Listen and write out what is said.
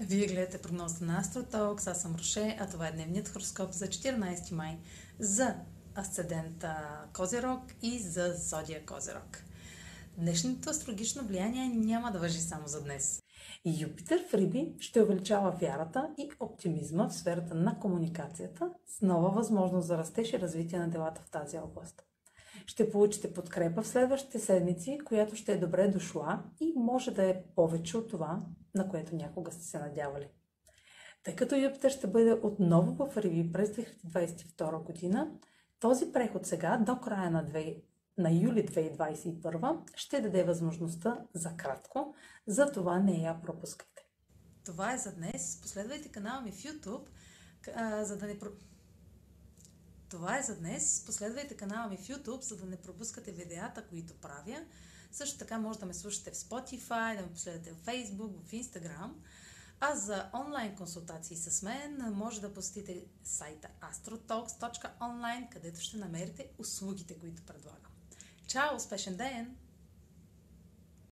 Гледате прогнозата на Астротокс, аз съм Роше, а това е дневният хороскоп за 14 май за асцендента Козирог и за Зодия Козирог. Днешното астрологично влияние няма да въжи само за днес. Юпитер в Риби ще увеличава вярата и оптимизма в сферата на комуникацията с нова възможност за растеж и развитие на делата в тази област. Ще получите подкрепа в следващите седмици, която ще е добре дошла и може да е повече от това, на което някога сте се надявали. Тъй като Юпитер ще бъде отново в Риви през 2022 година, този преход сега до края на, 2, на юли 2021 ще даде възможността за кратко, за това не я пропускайте. Това е за днес. Последвайте канала ми в YouTube, за да не това е за днес. Последвайте канала ми в YouTube, за да не пропускате видеята, които правя. Също така може да ме слушате в Spotify, да ме последвате в Facebook, в Instagram. А за онлайн консултации с мен може да посетите сайта astrotalks.online, където ще намерите услугите, които предлагам. Чао! Успешен ден!